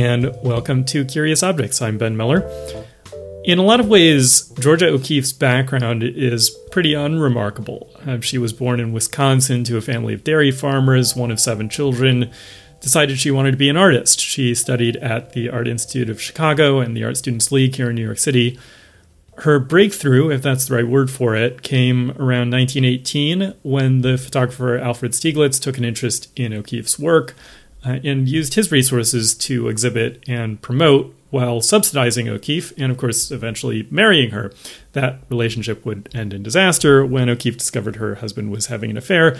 and welcome to Curious Objects. I'm Ben Miller. In a lot of ways, Georgia O'Keeffe's background is pretty unremarkable. Uh, she was born in Wisconsin to a family of dairy farmers, one of seven children. Decided she wanted to be an artist. She studied at the Art Institute of Chicago and the Art Students League here in New York City. Her breakthrough, if that's the right word for it, came around 1918 when the photographer Alfred Stieglitz took an interest in O'Keeffe's work uh, and used his resources to exhibit and promote while subsidizing O'Keeffe and, of course, eventually marrying her. That relationship would end in disaster when O'Keeffe discovered her husband was having an affair,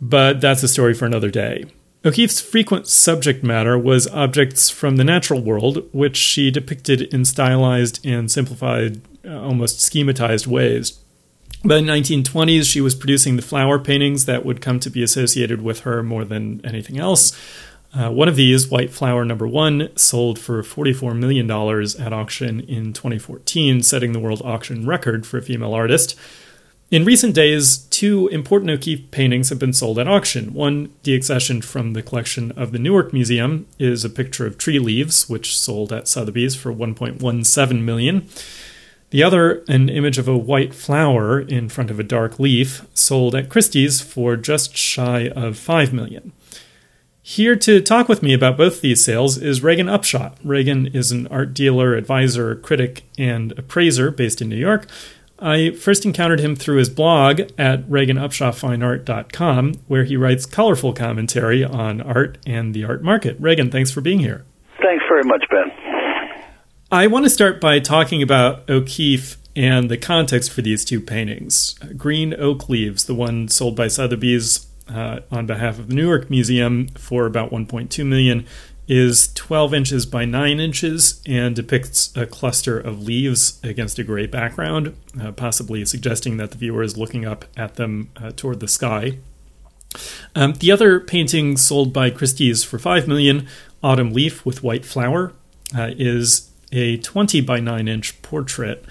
but that's a story for another day. O'Keeffe's frequent subject matter was objects from the natural world, which she depicted in stylized and simplified, uh, almost schematized ways. By the 1920s, she was producing the flower paintings that would come to be associated with her more than anything else. Uh, one of these, White Flower Number One, sold for $44 million at auction in 2014, setting the world auction record for a female artist. In recent days, two important O'Keeffe paintings have been sold at auction. One, deaccessioned from the collection of the Newark Museum, is a picture of tree leaves, which sold at Sotheby's for 1.17 million. The other, an image of a white flower in front of a dark leaf, sold at Christie's for just shy of 5 million. Here to talk with me about both these sales is Reagan Upshaw. Reagan is an art dealer, advisor, critic, and appraiser based in New York. I first encountered him through his blog at reaganupshawfineart.com, where he writes colorful commentary on art and the art market. Reagan, thanks for being here. Thanks very much, Ben. I want to start by talking about O'Keeffe and the context for these two paintings. Green Oak Leaves, the one sold by Sotheby's uh, on behalf of the Newark Museum for about 1.2 million, is 12 inches by 9 inches and depicts a cluster of leaves against a gray background, uh, possibly suggesting that the viewer is looking up at them uh, toward the sky. Um, the other painting sold by Christie's for 5 million, Autumn Leaf with White Flower, uh, is a 20 by 9 inch portrait.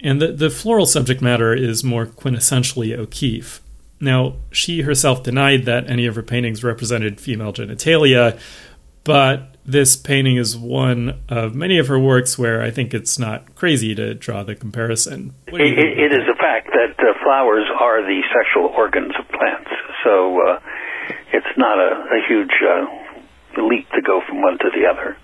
And the, the floral subject matter is more quintessentially O'Keeffe. Now, she herself denied that any of her paintings represented female genitalia, but this painting is one of many of her works where I think it's not crazy to draw the comparison. It, it, it is a fact that uh, flowers are the sexual organs of plants, so uh, it's not a, a huge uh, leap to go from one to the other.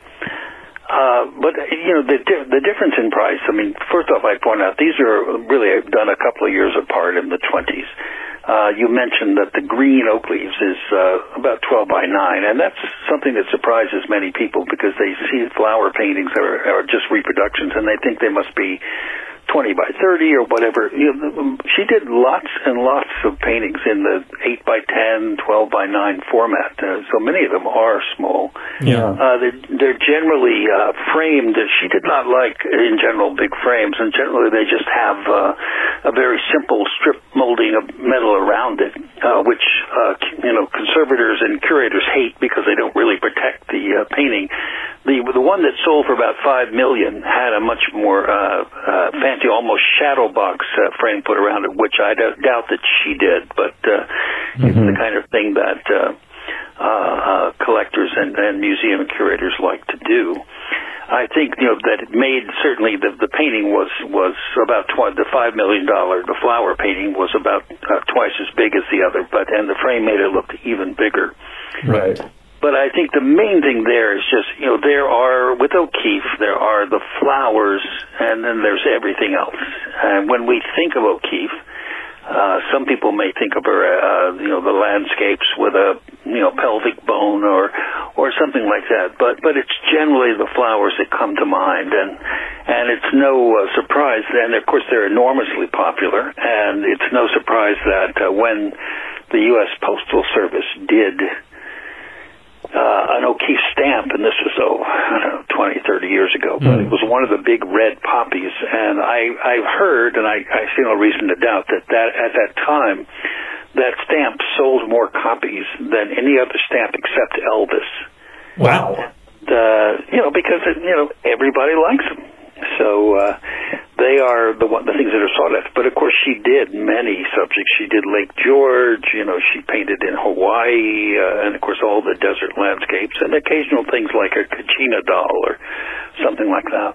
Uh, but you know the the difference in price. I mean, first off, I point out these are really done a couple of years apart in the twenties. Uh, you mentioned that the green oak leaves is uh, about 12 by 9, and that's something that surprises many people because they see flower paintings that are, are just reproductions and they think they must be 20 by 30 or whatever. You know, she did lots and lots of paintings in the 8 by 10, 12 by 9 format. Uh, so many of them are small. Yeah. Uh, they're, they're generally uh, framed. She did not like, in general, big frames, and generally they just have uh, a very simple strip molding of metal around it, uh, which, uh, you know, conservators and curators hate because they don't really protect the uh, painting. The, the one that sold for about 5 million had a much more uh, uh, fancy fancy, almost shadow box uh, frame put around it, which I d- doubt that she did, but uh, mm-hmm. it's the kind of thing that uh, uh, uh, collectors and, and museum curators like to do. I think you know that it made certainly the the painting was was about tw- the five million dollar the flower painting was about uh, twice as big as the other, but and the frame made it look even bigger. Right. But I think the main thing there is just, you know, there are, with O'Keeffe, there are the flowers and then there's everything else. And when we think of O'Keeffe, uh, some people may think of her, uh, you know, the landscapes with a, you know, pelvic bone or, or something like that. But, but it's generally the flowers that come to mind, and, and it's no uh, surprise. And of course, they're enormously popular, and it's no surprise that uh, when the U.S. Postal Service did an O'Keeffe stamp, and this was oh, I don't know, 20, 30 years ago. But mm. it was one of the big red poppies, and I I've heard, and I I see no reason to doubt that that at that time, that stamp sold more copies than any other stamp except Elvis. Wow. Uh, you know, because you know everybody likes them. So uh, they are the one, the things that are sought after. But of course, she did many subjects. She did Lake George. You know, she painted in Hawaii, uh, and of course, all the desert landscapes, and occasional things like a Kachina doll or something like that.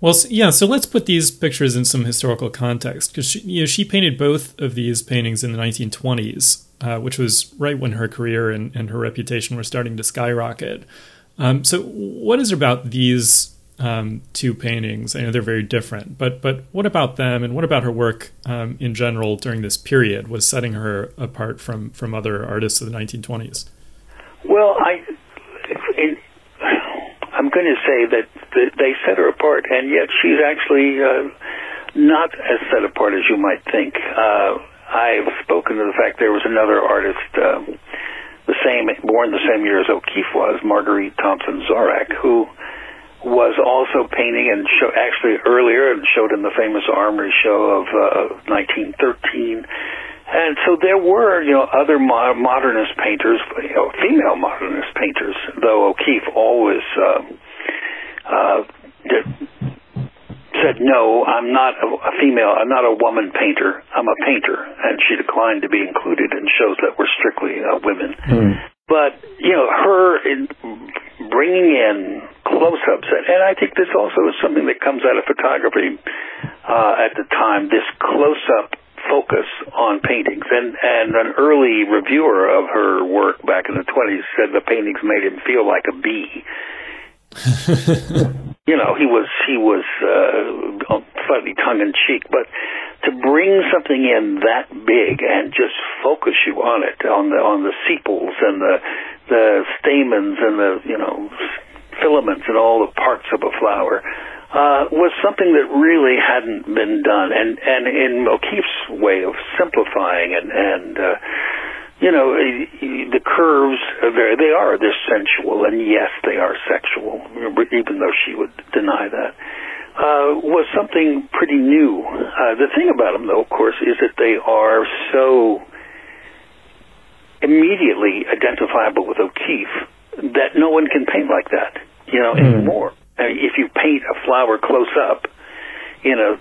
Well, yeah. So let's put these pictures in some historical context, because you know she painted both of these paintings in the 1920s, uh, which was right when her career and, and her reputation were starting to skyrocket. Um, so, what is it about these um, two paintings? I know they're very different, but but what about them, and what about her work um, in general during this period was setting her apart from from other artists of the 1920s? Well, I. I'm going to say that they set her apart, and yet she's actually uh, not as set apart as you might think. Uh, I've spoken to the fact there was another artist, uh, the same, born the same year as O'Keeffe was, Marguerite Thompson Zorach, who was also painting and show, actually earlier and showed in the famous Armory show of uh, 1913. And so there were, you know, other mo- modernist painters, you know, female modernist painters, though O'Keeffe always uh, uh, said, no, I'm not a female, I'm not a woman painter, I'm a painter. And she declined to be included in shows that were strictly uh, women. Mm. But, you know, her in bringing in close-ups, and I think this also is something that comes out of photography uh, at the time, this close-up focus on paintings. And, and an early reviewer of her work back in the 20s said the paintings made him feel like a bee. you know, he was he was uh, slightly tongue in cheek, but to bring something in that big and just focus you on it, on the on the sepals and the the stamens and the you know filaments and all the parts of a flower, uh, was something that really hadn't been done. And, and in O'Keeffe's way of simplifying and, and uh, you know, the curves are very, they are, they're sensual, and yes, they are sexual, even though she would deny that. Uh, was something pretty new. Uh, the thing about them, though, of course, is that they are so immediately identifiable with O'Keeffe that no one can paint like that, you know, mm. anymore if you paint a flower close up in a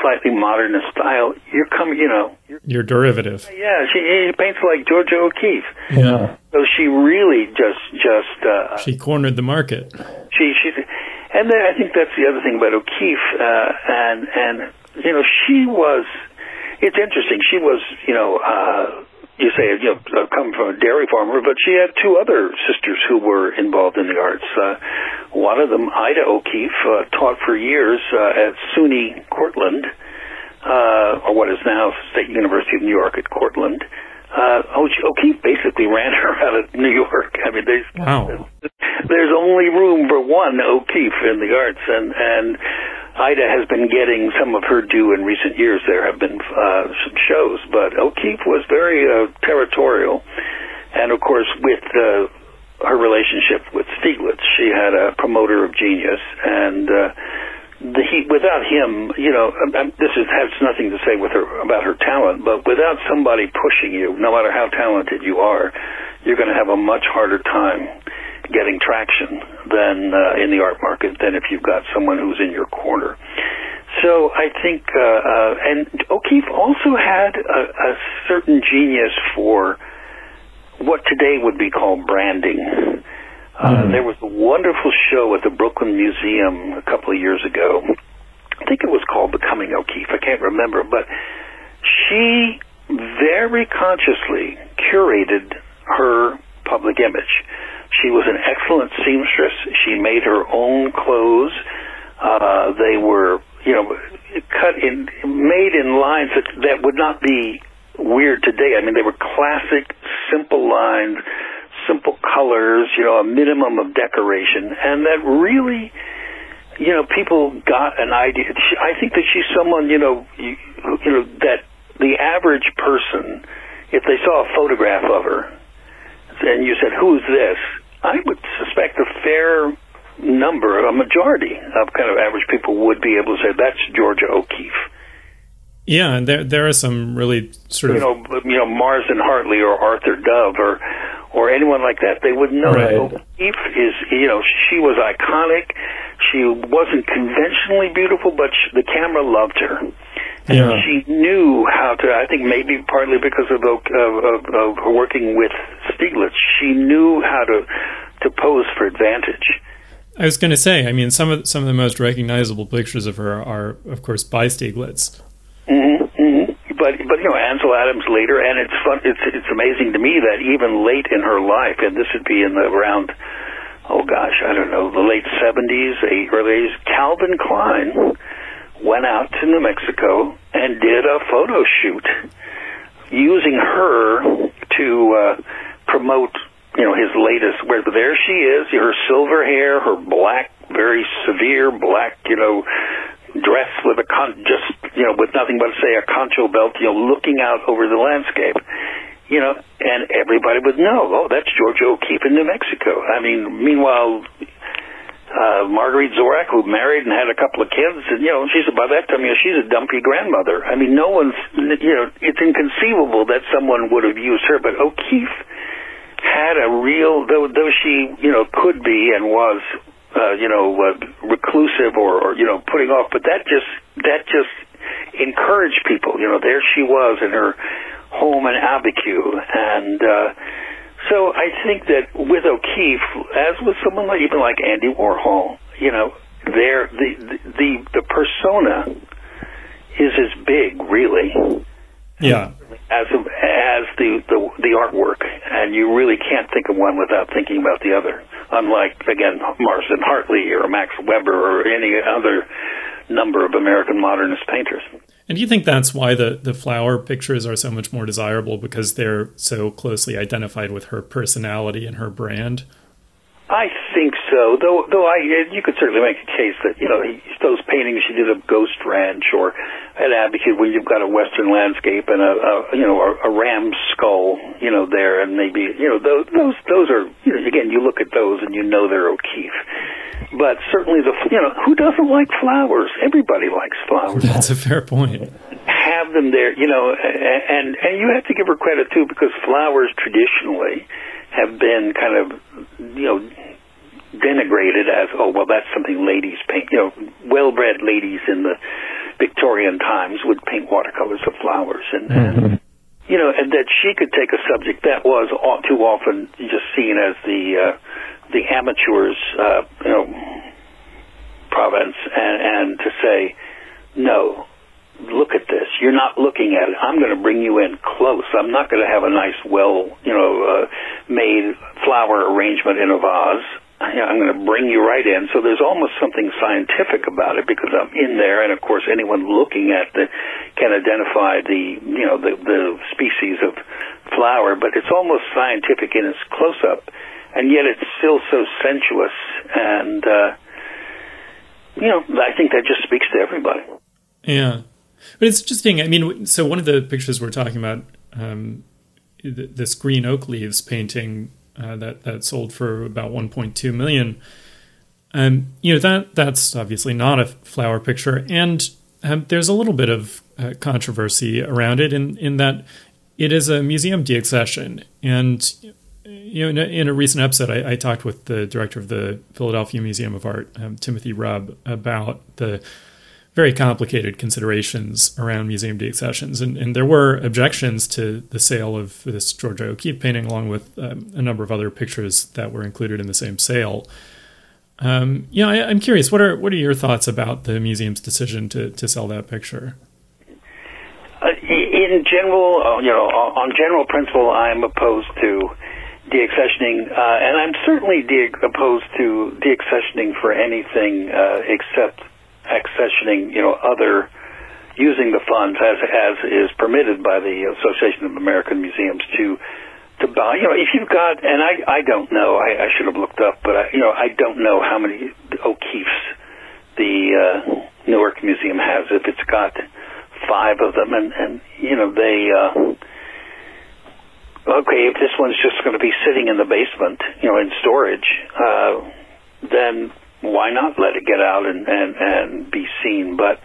slightly modernist style, you're coming, you know. You're, you're derivative. Yeah, she, she paints like Georgia O'Keeffe. Yeah. So she really just, just. Uh, she cornered the market. She, she, and then I think that's the other thing about O'Keeffe, uh, and and you know she was. It's interesting. She was, you know, uh, you say, you know, uh, come from a dairy farmer, but she had two other sisters who were involved in the arts. Uh, one of them, Ida O'Keeffe, uh, taught for years uh, at SUNY Cortland, uh, or what is now State University of New York at Cortland. Uh, O'Keeffe basically ran her out of New York. I mean, there's, wow. there's only room for one O'Keeffe in the arts, and and Ida has been getting some of her due in recent years. There have been uh, some shows, but O'Keeffe was very uh, territorial, and of course, with uh, her relationship with Stieglitz, she had a promoter of genius, and uh, the, he, without him, you know, um, um, this is, has nothing to say with her about her talent, but without somebody pushing you, no matter how talented you are, you're going to have a much harder time getting traction than uh, in the art market than if you've got someone who's in your corner. So I think, uh, uh, and O'Keeffe also had a, a certain genius for what today would be called branding. Uh, mm-hmm. There was a wonderful show at the Brooklyn Museum a couple of years ago. I think it was called Becoming O'Keeffe. I can't remember, but she very consciously curated her public image. She was an excellent seamstress. She made her own clothes. Uh, they were, you know, cut in, made in lines that, that would not be weird today. I mean, they were classic, simple lines, simple colors, you know, a minimum of decoration. And that really, you know, people got an idea. I think that she's someone, you know, you, you know, that the average person, if they saw a photograph of her, and you said, "Who's this?" I would suspect a fair number, a majority of kind of average people would be able to say that's Georgia O'Keeffe. Yeah, and there there are some really sort of you know you know Marsden Hartley or Arthur Dove or or anyone like that. They would know right. O'Keeffe is you know she was iconic. she wasn't conventionally beautiful, but she, the camera loved her. And Yeah. she knew how to. I think maybe partly because of, of, of, of her working with Stieglitz, she knew how to to pose for advantage. I was going to say, I mean, some of some of the most recognizable pictures of her are, of course, by Stieglitz. hmm hmm But but you know Ansel Adams later, and it's fun. It's it's amazing to me that even late in her life, and this would be in the around, oh gosh, I don't know, the late seventies, early eighties. Calvin Klein went out to New Mexico and did a photo shoot using her to uh, promote. You know his latest. Where there she is, her silver hair, her black, very severe black. You know dress with a con- just you know with nothing but say a concho belt, you know, looking out over the landscape. You know, and everybody would know, oh, that's Georgia O'Keeffe in New Mexico. I mean, meanwhile, uh, Marguerite Zorach, who married and had a couple of kids, and you know, she's by that time, you know, she's a dumpy grandmother. I mean, no one's, you know, it's inconceivable that someone would have used her, but O'Keeffe had a real, though, though she, you know, could be and was uh, you know, uh, reclusive or, or you know, putting off. But that just that just encouraged people. You know, there she was in her home in Abiquiu, and uh, so I think that with O'Keeffe, as with someone like even like Andy Warhol, you know, there the the the persona is as big, really, Yeah. as as the, the the artwork, and you really can't think of one without thinking about the other. Unlike again Marsden Hartley or Max Weber or any other number of American modernist painters. And do you think that's why the, the flower pictures are so much more desirable because they're so closely identified with her personality and her brand? I so. Though, though I, you could certainly make a case that you know he, those paintings she did of Ghost Ranch or at Abiquiu, when you've got a western landscape and a, a you know a, a ram's skull, you know there, and maybe you know those those those are you know again you look at those and you know they're O'Keeffe. But certainly the you know who doesn't like flowers? Everybody likes flowers. That's a fair point. Have them there, you know, and and you have to give her credit too because flowers traditionally have been kind of you know denigrated as oh well that's something ladies paint you know well-bred ladies in the Victorian times would paint watercolors of flowers and, and you know and that she could take a subject that was all, too often just seen as the uh, the amateurs uh, you know province and and to say no look at this. You're not looking at it. I'm going to bring you in close. I'm not going to have a nice, well, you know, uh, made flower arrangement in a vase. I'm going to bring you right in. So there's almost something scientific about it because I'm in there, and of course, anyone looking at it can identify the, you know, the the species of flower. But it's almost scientific in its close up, and yet it's still so sensuous. And uh, you know, I think that just speaks to everybody. Yeah. But it's interesting. I mean, so one of the pictures we're talking about, um, th- this green oak leaves painting uh, that that sold for about 1.2 million. Um, you know that that's obviously not a flower picture, and um, there's a little bit of uh, controversy around it in in that it is a museum deaccession, and you know in a, in a recent episode, I, I, talked with the director of the Philadelphia Museum of Art, um, Timothy Rub, about the very complicated considerations around museum deaccessions. And, and there were objections to the sale of this Georgia O'Keeffe painting, along with um, a number of other pictures that were included in the same sale. Um, know, I, am curious. What are what are your thoughts about the museum's decision to, to sell that picture? Uh, in general, uh, you know, on general principle, I'm opposed to deaccessioning, uh, and I'm certainly de- opposed to deaccessioning for anything uh, except accessioning, you know, other using the funds as as is permitted by the Association of American Museums to to buy. You know, if you've got, and I I don't know, I, I should have looked up, but I, you know, I don't know how many O'Keeffe's the uh, Newark Museum has. If it's got five of them, and and you know they. Uh, Okay, if this one's just going to be sitting in the basement, you know, in storage, uh, then why not let it get out and, and, and be seen? But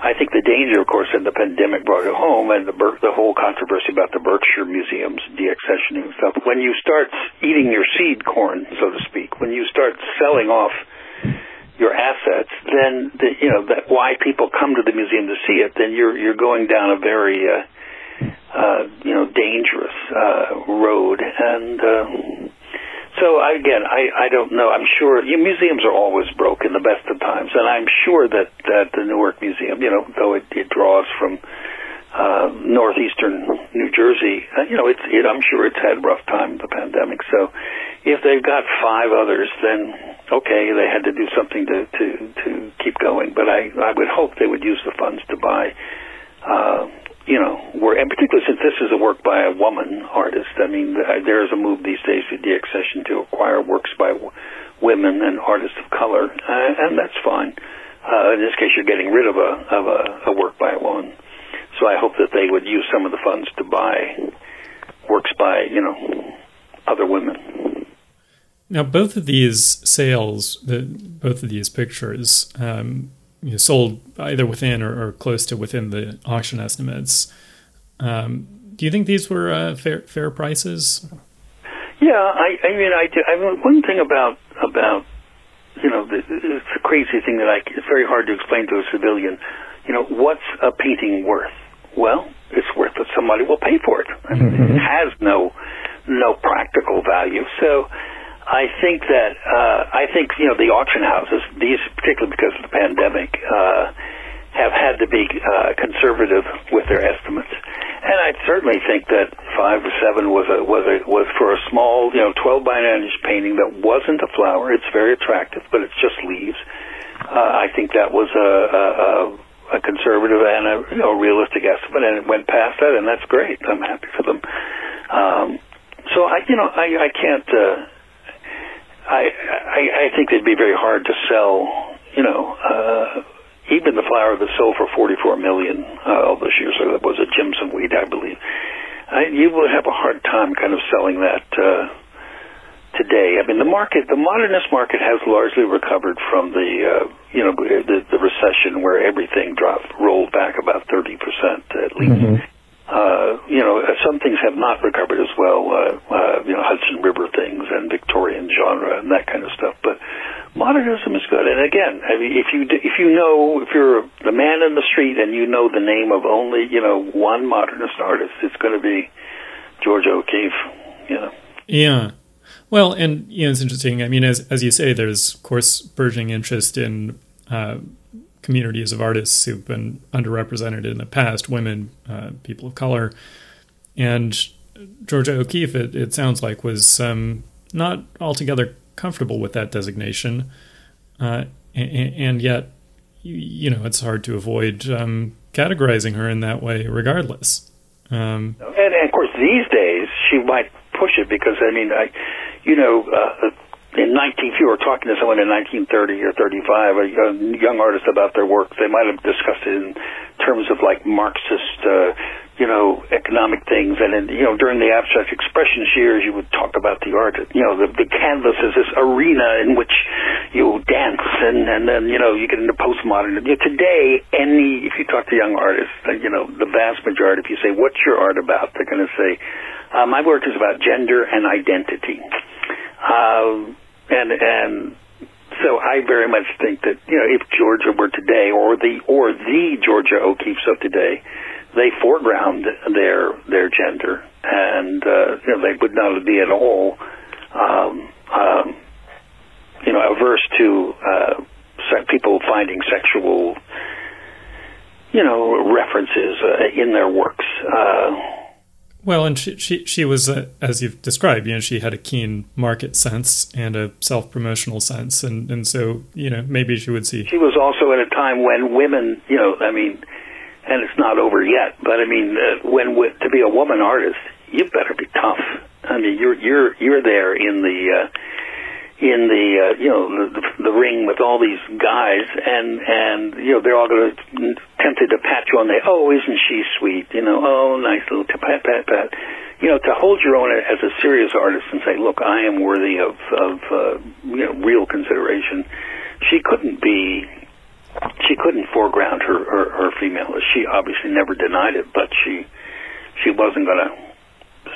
I think the danger, of course, in the pandemic brought it home, and the the whole controversy about the Berkshire museums deaccessioning and stuff. When you start eating your seed corn, so to speak, when you start selling off your assets, then the, you know that why people come to the museum to see it. Then you're you're going down a very uh, uh, you know dangerous uh, road, and uh, so again, I I don't know. I'm sure you museums are always broke in the best of times, and I'm sure that that the Newark Museum, you know, though it, it draws from uh, northeastern New Jersey, uh, you know, it's it, I'm sure it's had a rough time the pandemic. So if they've got five others, then okay, they had to do something to to to keep going. But I I would hope they would use the funds to buy. Uh, you know, where, and particularly since this is a work by a woman artist, I mean, there is a move these days to deaccession to acquire works by women and artists of color, uh, and that's fine. Uh, in this case, you're getting rid of a of a, a work by a woman. So I hope that they would use some of the funds to buy works by, you know, other women. Now, both of these sales, the, both of these pictures, um, you know, sold either within or, or, close to within the auction estimates. Um, do you think these were uh, fair fair prices? Yeah, I, I mean, I, do, I mean, one thing about about you know, the, it's a crazy thing that I it's very hard to explain to a civilian. You know, what's a painting worth? Well, it's worth what somebody will pay for it. I mean, mm-hmm. It has no no practical value. So I think that uh, I think you know the auction houses, these particularly because of the pandemic, uh, have had to be uh, conservative with their estimates. And I certainly think that five or seven was a was a was for a small you know twelve by nine inch painting that wasn't a flower. It's very attractive, but it's just leaves. Uh, I think that was a, a, a a conservative and a you know, realistic estimate, and it went past that, and that's great. I'm happy for them. Um, so I, you know, I, I can't. Uh, I, I I think it'd be very hard to sell. You know, uh, even the flower that sold for 44 million uh, this year, so that was a Jimson weed, I believe. I, you would have a hard time kind of selling that. Uh, today. I mean, the market, the modernist market has largely recovered from the, uh, you know, the, the recession where everything dropped, rolled back about 30% at least. Mm-hmm. Uh, you know, some things have not recovered as well, uh, uh, you know, Hudson River things and Victorian genre and that kind of stuff. But modernism is good. And again, I mean, if you if you know if you're the man in the street and you know the name of only you know one modernist artist, it's going to be Georgia O'Keeffe. You know. Yeah. Well, and you know, it's interesting. I mean, as as you say, there's of course burgeoning interest in uh, communities of artists who've been underrepresented in the past, women, uh, people of color, and Georgia O'Keeffe. It, it sounds like was um, not altogether comfortable with that designation, uh, and, and, yet, you, know, it's hard to avoid um, categorizing her in that way, regardless. Um, and, and of course, these days she might push it because I mean, I you know, uh, in 19, if you were talking to someone in 1930 or 35, a young artist about their work, they might have discussed it in terms of like Marxist, uh, you know, economic things. And in, you know, during the abstract expression years, you would talk about the art. You know, the, the canvas is this arena in which you dance, and and then you know you get into postmodern. You know, today, any if you talk to young artists, you know, the vast majority, if you say, "What's your art about?" they're going to say, uh, "My work is about gender and identity." Um, and and so I very much think that you know if Georgia were today, or the or the Georgia O'Keeffes of today, they foreground their their gender, and uh, you know they would not be at all, um, um, you know, averse to uh, people finding sexual, you know, references uh, in their works. Uh, well, and she she, she was uh, as you've described, you know, she had a keen market sense and a self promotional sense, and and so you know maybe she would see. She was also at a time when women, you know, I mean, and it's not over yet, but I mean, uh, when to be a woman artist, you better be tough. I mean, you're you're you're there in the. Uh, in the uh, you know the, the ring with all these guys and and you know they're all going to tempted to pat you on the oh isn't she sweet? You know oh nice little pat pat pat. You know to hold your own as a serious artist and say look I am worthy of of uh, you know real consideration she couldn't be she couldn't foreground her her, her femaleness she obviously never denied it but she she wasn't going to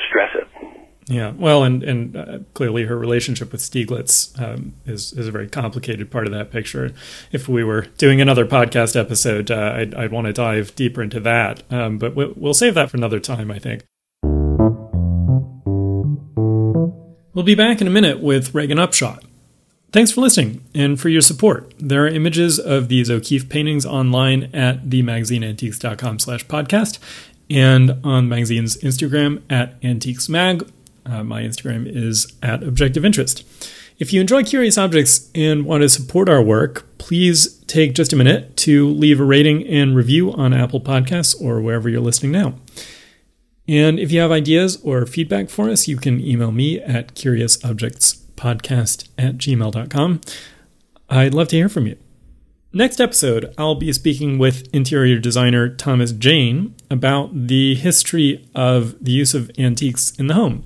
stress it Yeah, well, and and uh, clearly her relationship with Stieglitz um, is is a very complicated part of that picture. If we were doing another podcast episode, uh, I'd, I'd want to dive deeper into that, um, but we'll, we'll save that for another time, I think. We'll be back in a minute with Reagan Upshaw. Thanks for listening and for your support. There are images of these O'Keeffe paintings online at themagazineantiques.com slash podcast and on magazine's Instagram at antiquesmag. Uh, my Instagram is at objective interest. If you enjoy curious objects and want to support our work, please take just a minute to leave a rating and review on Apple Podcasts or wherever you're listening now. And if you have ideas or feedback for us, you can email me at curiousobjectspodcast at gmail.com. I'd love to hear from you. Next episode, I'll be speaking with interior designer Thomas Jayne about the history of the use of antiques in the home.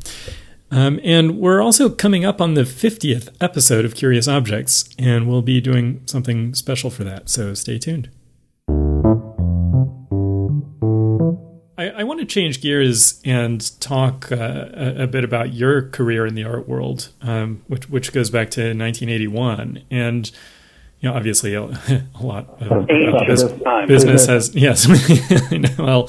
Um, and we're also coming up on the 50th episode of Curious Objects, and we'll be doing something special for that, so stay tuned. I, I want to change gears and talk uh, a, a, bit about your career in the art world, um, which which goes back to 1981, and you know, obviously a, a lot of, business, business has yes. well,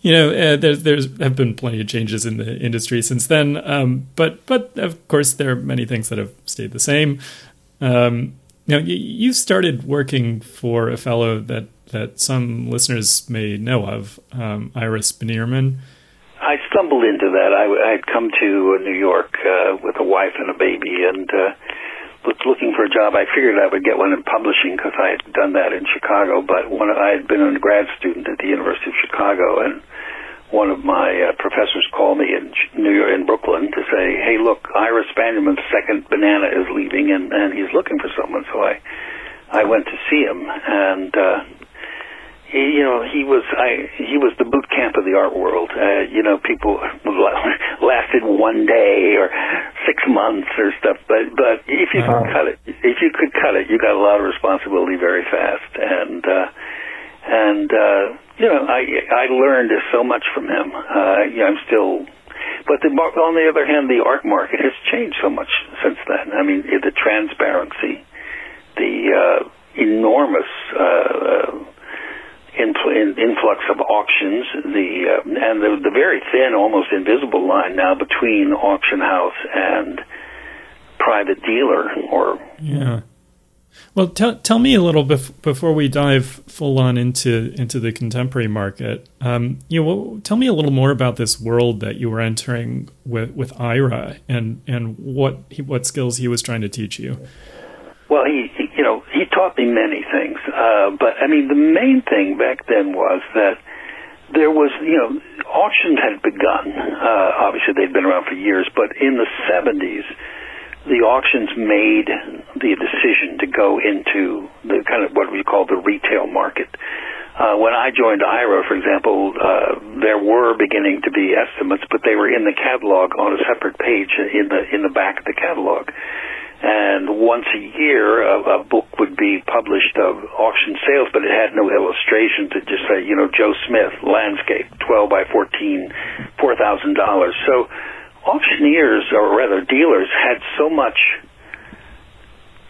you know, uh, there's there's have been plenty of changes in the industry since then, um, but but of course there are many things that have stayed the same. Um, now you, you started working for a fellow that that some listeners may know of, um, Ira Spanierman. I stumbled into that. I had come to New York uh, with a wife and a baby, and uh, was looking for a job. I figured I would get one in publishing because I had done that in Chicago. But when I had been a grad student at the University of Chicago, and one of my uh, professors called me in New York, in Brooklyn, to say, "Hey, look, Ira Spanierman's second banana is leaving, and and he's looking for someone." So I I went to see him, and uh, he, you know, he was I he was the boot camp of the art world. Uh, you know, people lasted one day or six months or stuff. But but if you could cut it, if you could cut it, you got a lot of responsibility very fast. And uh, and uh, you know, I I learned so much from him. Uh, you know, I'm still. But the, on the other hand, the art market has changed so much since then. I mean, the transparency, the uh, enormous uh, uh, influx of auctions, the uh, and the, the very thin, almost invisible line now between auction house and private dealer. Or yeah. Well, tell tell me a little bit before we dive full on into into the contemporary market. Um, you know, tell me a little more about this world that you were entering with with Ira and and what he, what skills he was trying to teach you. Well, he, he you know he taught me many things, uh, but I mean the main thing back then was that there was you know auctions had begun. Uh, obviously, they'd been around for years, but in the '70s, the auctions made the decision to go into the kind of what we call the retail market. Uh, when I joined Ira, for example, uh, there were beginning to be estimates, but they were in the catalog on a separate page in the in the back of the catalog and once a year a, a book would be published of auction sales, but it had no illustrations. to just say, you know, Joe Smith landscape, twelve by fourteen, four thousand dollars. So auctioneers, or rather dealers, had so much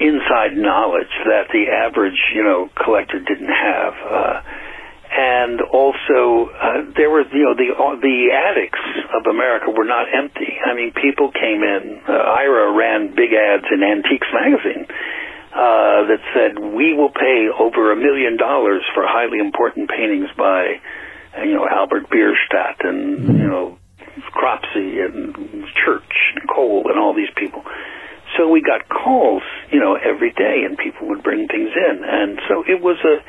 inside knowledge that the average, you know, collector didn't have. Uh, and also uh, there were you know the the attics of America were not empty. I mean, people came in. Uh, Ira ran big ads in Antiques magazine uh, that said, "We will pay over a million dollars for highly important paintings by you know Albert Bierstadt and you know Cropsey and Church and Cole and all these people." So we got calls, you know, every day, and people would bring things in, and so it was a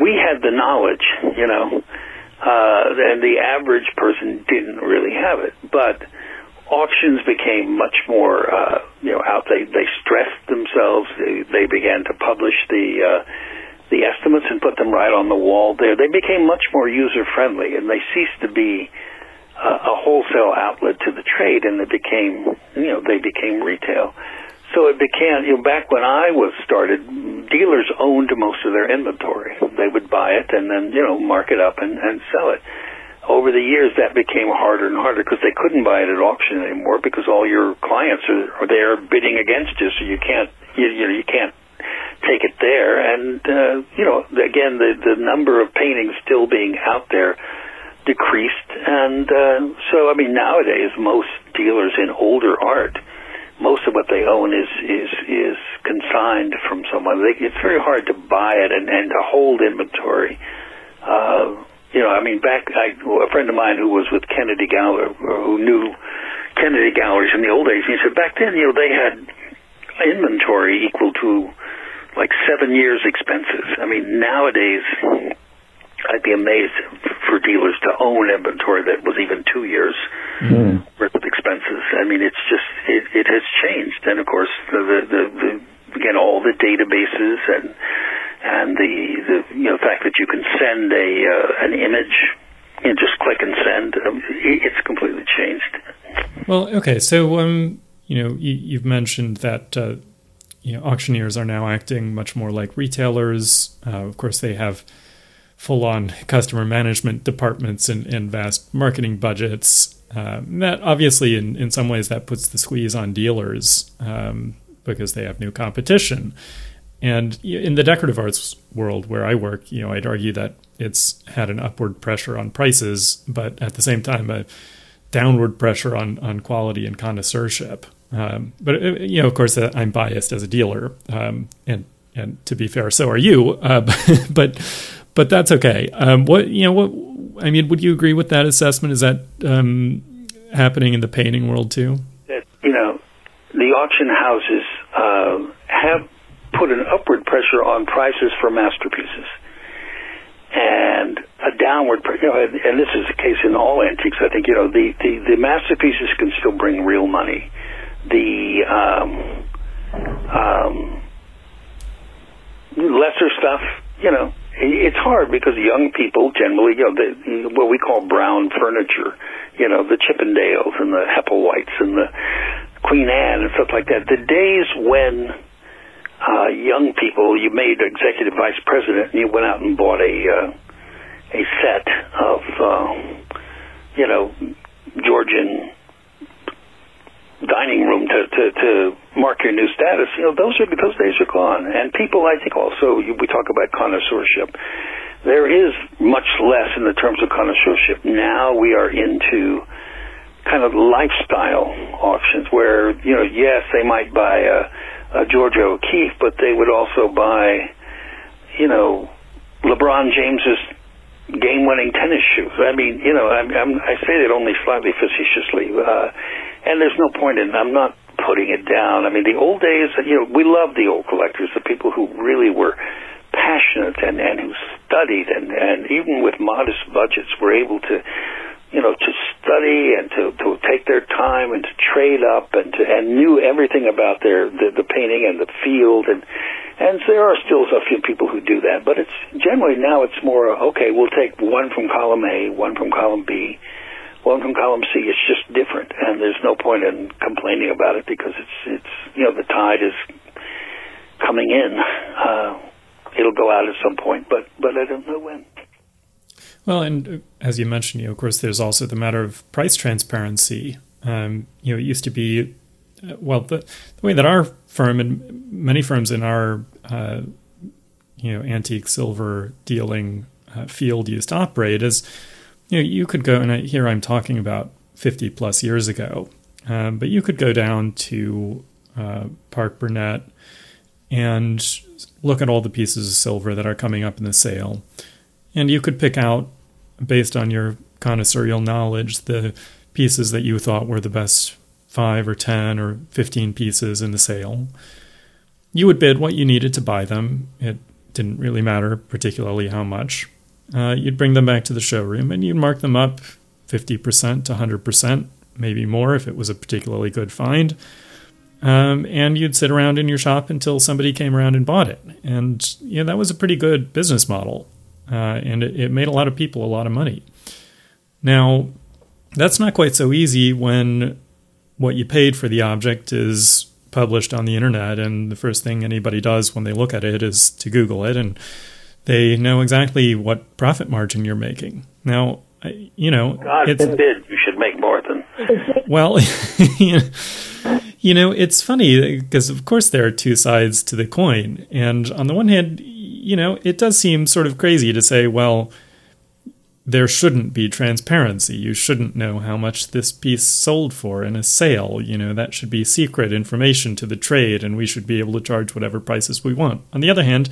we had the knowledge, you know, uh, and the average person didn't really have it. But auctions became much more, uh, you know, out. They they stressed themselves. They, they began to publish the uh, the estimates and put them right on the wall there. They became much more user friendly, and they ceased to be uh, a wholesale outlet to the trade, and they became, you know, they became retail. So it became, you know, back when I was started, dealers owned most of their inventory. They would buy it and then, you know, mark it up and, and sell it. over the years that became harder and harder because they couldn't buy it at auction anymore because all your clients are, are there bidding against you, so you can't you, you know you can't take it there. And uh, you know, again, the the number of paintings still being out there decreased, and uh, so I mean nowadays most dealers in older art most of what they own is is is consigned from someone. They, it's very hard to buy it and, and to hold inventory. Uh, you know, I mean, back I, a friend of mine who was with Kennedy Gallery, who knew Kennedy galleries in the old days, he said back then, you know, they had inventory equal to like seven years' expenses. I mean, nowadays, I'd be amazed for dealers to own inventory that was even two years mm. Of expenses. I mean, it's just it, it has changed, and of course, the, the, the, the again all the databases and and the, the you know fact that you can send a uh, an image and just click and send, um, it's completely changed. Well, okay, so um, you know, you, have mentioned that. Uh, you know, auctioneers are now acting much more like retailers. Uh, of course, they have full-on customer management departments and, and vast marketing budgets. Um, that obviously, in, in some ways, that puts the squeeze on dealers um, because they have new competition. And in the decorative arts world where I work, you know, I'd argue that it's had an upward pressure on prices, but at the same time, a downward pressure on on quality and connoisseurship. Um, but uh, you know, of course, uh, I'm biased as a dealer, um, and and to be fair, so are you. Uh, but but that's okay. Um, what you know, what I mean, would you agree with that assessment? Is that um, happening in the painting world too? You know, the auction houses uh, have put an upward pressure on prices for masterpieces and a downward, you know, and this is the case in all antiques. I think you know the the, the masterpieces can still bring real money. The um, um, lesser stuff, you know, it's hard because young people generally, you know, the, what we call brown furniture, you know, the Chippendales and the Hepplewhites and the Queen Anne and stuff like that. The days when uh, young people, you made executive vice president, and you went out and bought a uh, a set of uh, you know Georgian dining room to, to to mark your new status. You know those are those days are gone, and people I think also we talk about connoisseurship. There is much less in the terms of connoisseurship now. We are into kind of lifestyle auctions where you know yes they might buy a uh, Georgia O'Keeffe, but they would also buy, you know, LeBron James's game-winning tennis shoes. I mean, you know, I'm, I'm, I say that only slightly facetiously, uh, and there's no point in. I'm not putting it down. I mean, the old days, you know, we love the old collectors, the people who really were passionate and and who studied and and even with modest budgets were able to you know, to study and to, to take their time and to trade up and to, and knew everything about their the, the painting and the field and and there are still a few people who do that, but it's generally now it's more okay. We'll take one from column A, one from column B, one from column C. It's just different, and there's no point in complaining about it because it's it's you know the tide is coming in. Uh, it'll go out at some point, but but I don't know when. Well, and uh, as you mentioned, you know, of course, there's also the matter of price transparency. Um, you know, it used to be, uh, well, the, the, way that our firm and many firms in our, uh, you know, antique silver dealing uh, field used to operate is, you know, you could go, and here I'm talking about 50 plus years ago, um, but you could go down to uh, Parke-Bernet and look at all the pieces of silver that are coming up in the sale. And you could pick out based on your connoisseurial knowledge, the pieces that you thought were the best five or 10 or 15 pieces in the sale. You would bid what you needed to buy them. It didn't really matter particularly how much. Uh, you'd bring them back to the showroom and you'd mark them up 50% to 100%, maybe more if it was a particularly good find. Um, and you'd sit around in your shop until somebody came around and bought it. And yeah, that was a pretty good business model uh, and it, it made a lot of people a lot of money. Now, that's not quite so easy when what you paid for the object is published on the internet, and the first thing anybody does when they look at it is to Google it, and they know exactly what profit margin you're making. Now, you know, God forbid you should make more than. Well, you know, it's funny because of course there are two sides to the coin, and on the one hand, you know, it does seem sort of crazy to say, well, there shouldn't be transparency. You shouldn't know how much this piece sold for in a sale. You know, that should be secret information to the trade, and we should be able to charge whatever prices we want. On the other hand,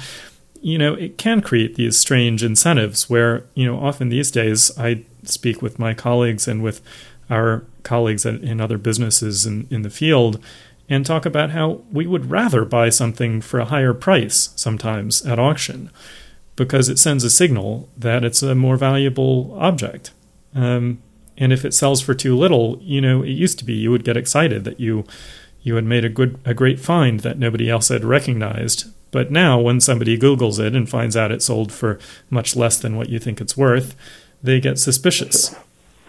you know, it can create these strange incentives where, you know, often these days I speak with my colleagues and with our colleagues in other businesses in, in the field and talk about how we would rather buy something for a higher price sometimes at auction because it sends a signal that it's a more valuable object. Um, and if it sells for too little, you know, it used to be you would get excited that you you had made a good a great find that nobody else had recognized but now, when somebody Googles it and finds out it sold for much less than what you think it's worth, they get suspicious.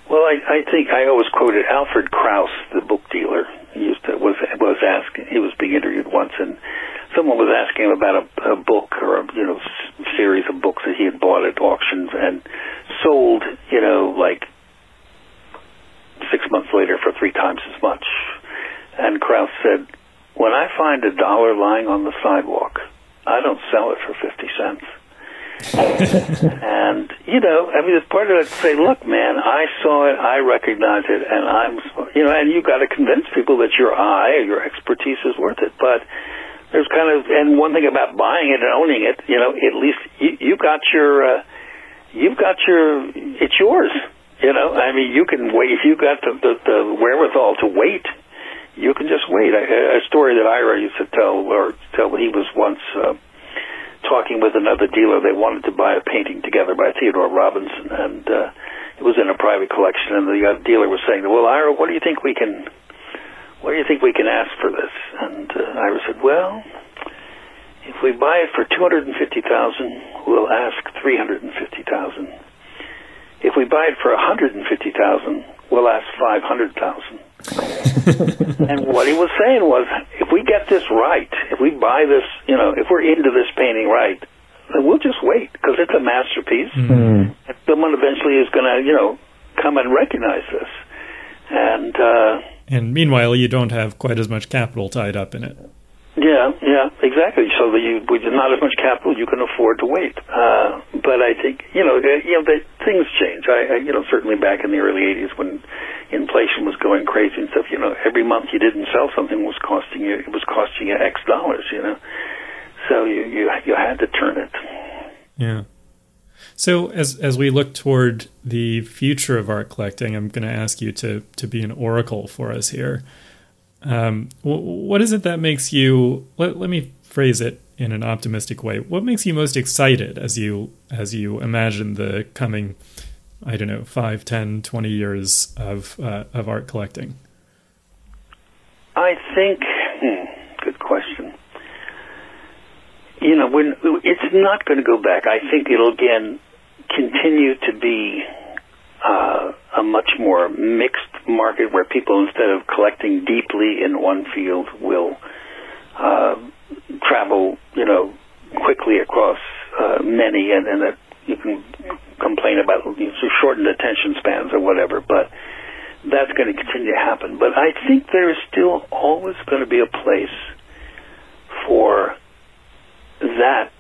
Well, I, I think I always quoted Alfred Krauss, the book dealer. He used to was was asking. He was being interviewed once, and someone was asking him about a, a book or a you know series of books that he had bought at auctions and sold. You know, like six months later for three times as much. And Krauss said, "When I find a dollar lying on the sidewalk." I don't sell it for 50 cents. and, you know, I mean, it's part of it to say, look, man, I saw it, I recognize it, and I'm, you know, and you've got to convince people that your eye or your expertise is worth it. But there's kind of, and one thing about buying it and owning it, you know, at least you, you got your, uh, you've got your, it's yours. You know, I mean, you can wait, if you got the, the, the wherewithal to wait, you can just wait. A, story that Ira used to tell, or tell, he was once uh, talking with another dealer. They wanted to buy a painting together by Theodore Robinson, and uh, it was in a private collection. And the uh, dealer was saying, "Well, Ira, what do you think we can? What do you think we can ask for this?" And uh, Ira said, "Well." If we buy it for two hundred and fifty thousand, we'll ask three hundred and fifty thousand. If we buy it for a hundred and fifty thousand, we'll ask five hundred thousand. and what he was saying was, if we get this right, if we buy this, you know, if we're into this painting right, then we'll just wait because it's a masterpiece. Mm-hmm. And someone eventually is going to, you know, come and recognize this. And uh, and meanwhile, you don't have quite as much capital tied up in it. Yeah, yeah, exactly. So that you, with not as much capital, you can afford to wait. Uh, but I think you know, you know, the, things change. I, I, you know, certainly back in the early '80s when inflation was going crazy and stuff, you know, every month you didn't sell something was costing you it was costing you X dollars, you know. So you you you had to turn it. Yeah. So as as we look toward the future of art collecting, I'm going to ask you to to be an oracle for us here. Um, what is it that makes you? Let, let me phrase it in an optimistic way. What makes you most excited as you as you imagine the coming, I don't know, five, ten, twenty years of uh, of art collecting? I think. Hmm, good question. You know, when it's not going to go back. I think it'll again continue to be uh, a much more mixed market where people, instead of collecting deeply in one field, will uh, travel, you know, quickly across uh, many, and, and that you can complain about you know, shortened attention spans or whatever, but that's going to continue to happen. But I think there is still always going to be a place for that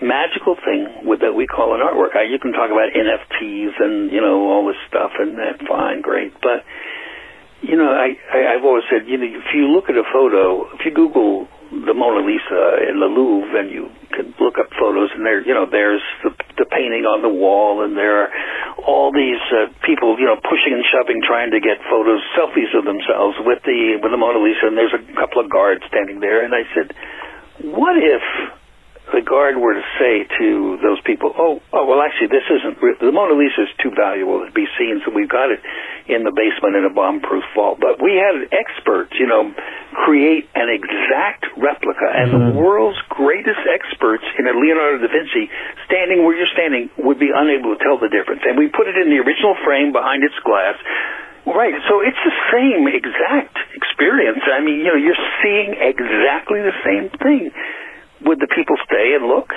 magical thing with that we call an artwork. I, you can talk about NFTs and you know all this stuff, and that fine, great. But you know, I, I I've always said, you know, if you look at a photo, if you Google the Mona Lisa in the Louvre, and you can look up photos, and there, you know, there's the the painting on the wall, and there are all these uh, people, you know, pushing and shoving, trying to get photos, selfies of themselves with the with the Mona Lisa, and there's a couple of guards standing there, and I said, what if the guard were to say to those people, "Oh, oh, well, actually, this isn't the Mona Lisa is too valuable to be seen, so we've got it in the basement in a bomb-proof vault." But we had experts, you know, create an exact replica, and mm-hmm. the world's greatest experts in a Leonardo da Vinci, standing where you're standing, would be unable to tell the difference. And we put it in the original frame behind its glass. Right, so it's the same exact experience. I mean, you know, you're seeing exactly the same thing would the people stay and look?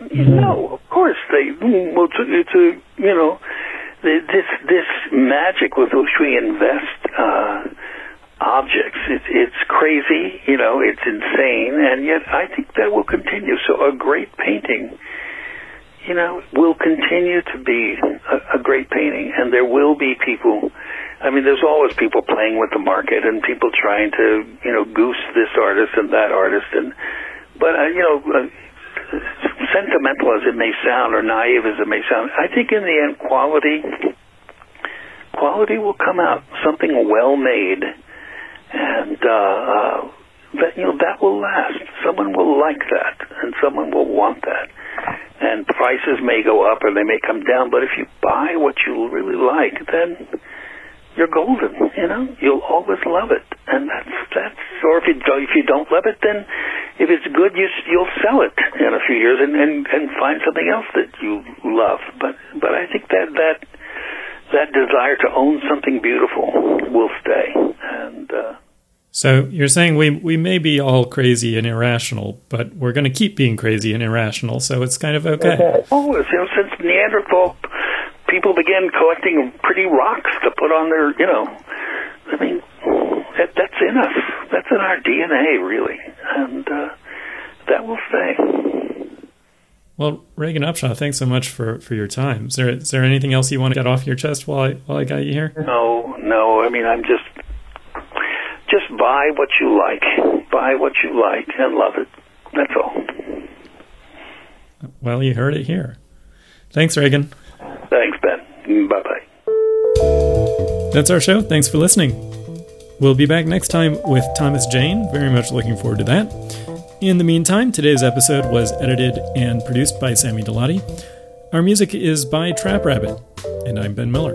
Mm-hmm. No, of course they. Well, it's a, it's a you know, this this magic with which we invest uh, objects. It, it's crazy, you know, it's insane, and yet I think that will continue. So a great painting, you know, will continue to be a, a great painting, and there will be people. I mean, there's always people playing with the market and people trying to, you know, goose this artist and that artist, and but uh, you know. Uh, sentimental as it may sound or naive as it may sound, I think in the end quality quality will come out something well made and uh, uh, that you know that will last. Someone will like that, and someone will want that. And prices may go up or they may come down, but if you buy what you really like, then you're golden. You know, you'll always love it, and that's that's. Or if you do, if you don't love it, then if it's good, you you'll sell it in a few years and and and find something else that you love. But but I think that that that desire to own something beautiful will stay. And uh, so you're saying we we may be all crazy and irrational, but we're going to keep being crazy and irrational. So it's kind of okay. okay. Oh, you know, since Neanderthal people began collecting pretty rocks to put on their, you know, I mean, that, that's in us. That's in our DNA, really, and uh, that will stay. Well, Reagan Upshaw, thanks so much for, for your time. Is there is there anything else you want to get off your chest while I while I got you here? No, no. I mean, I'm just just buy what you like, buy what you like, and love it. That's all. Well, you heard it here. Thanks, Reagan. Thanks, Ben. Bye bye. That's our show. Thanks for listening. We'll be back next time with Thomas Jayne. Very much looking forward to that. In the meantime, today's episode was edited and produced by Sammy Delati. Our music is by Trap Rabbit, and I'm Ben Miller.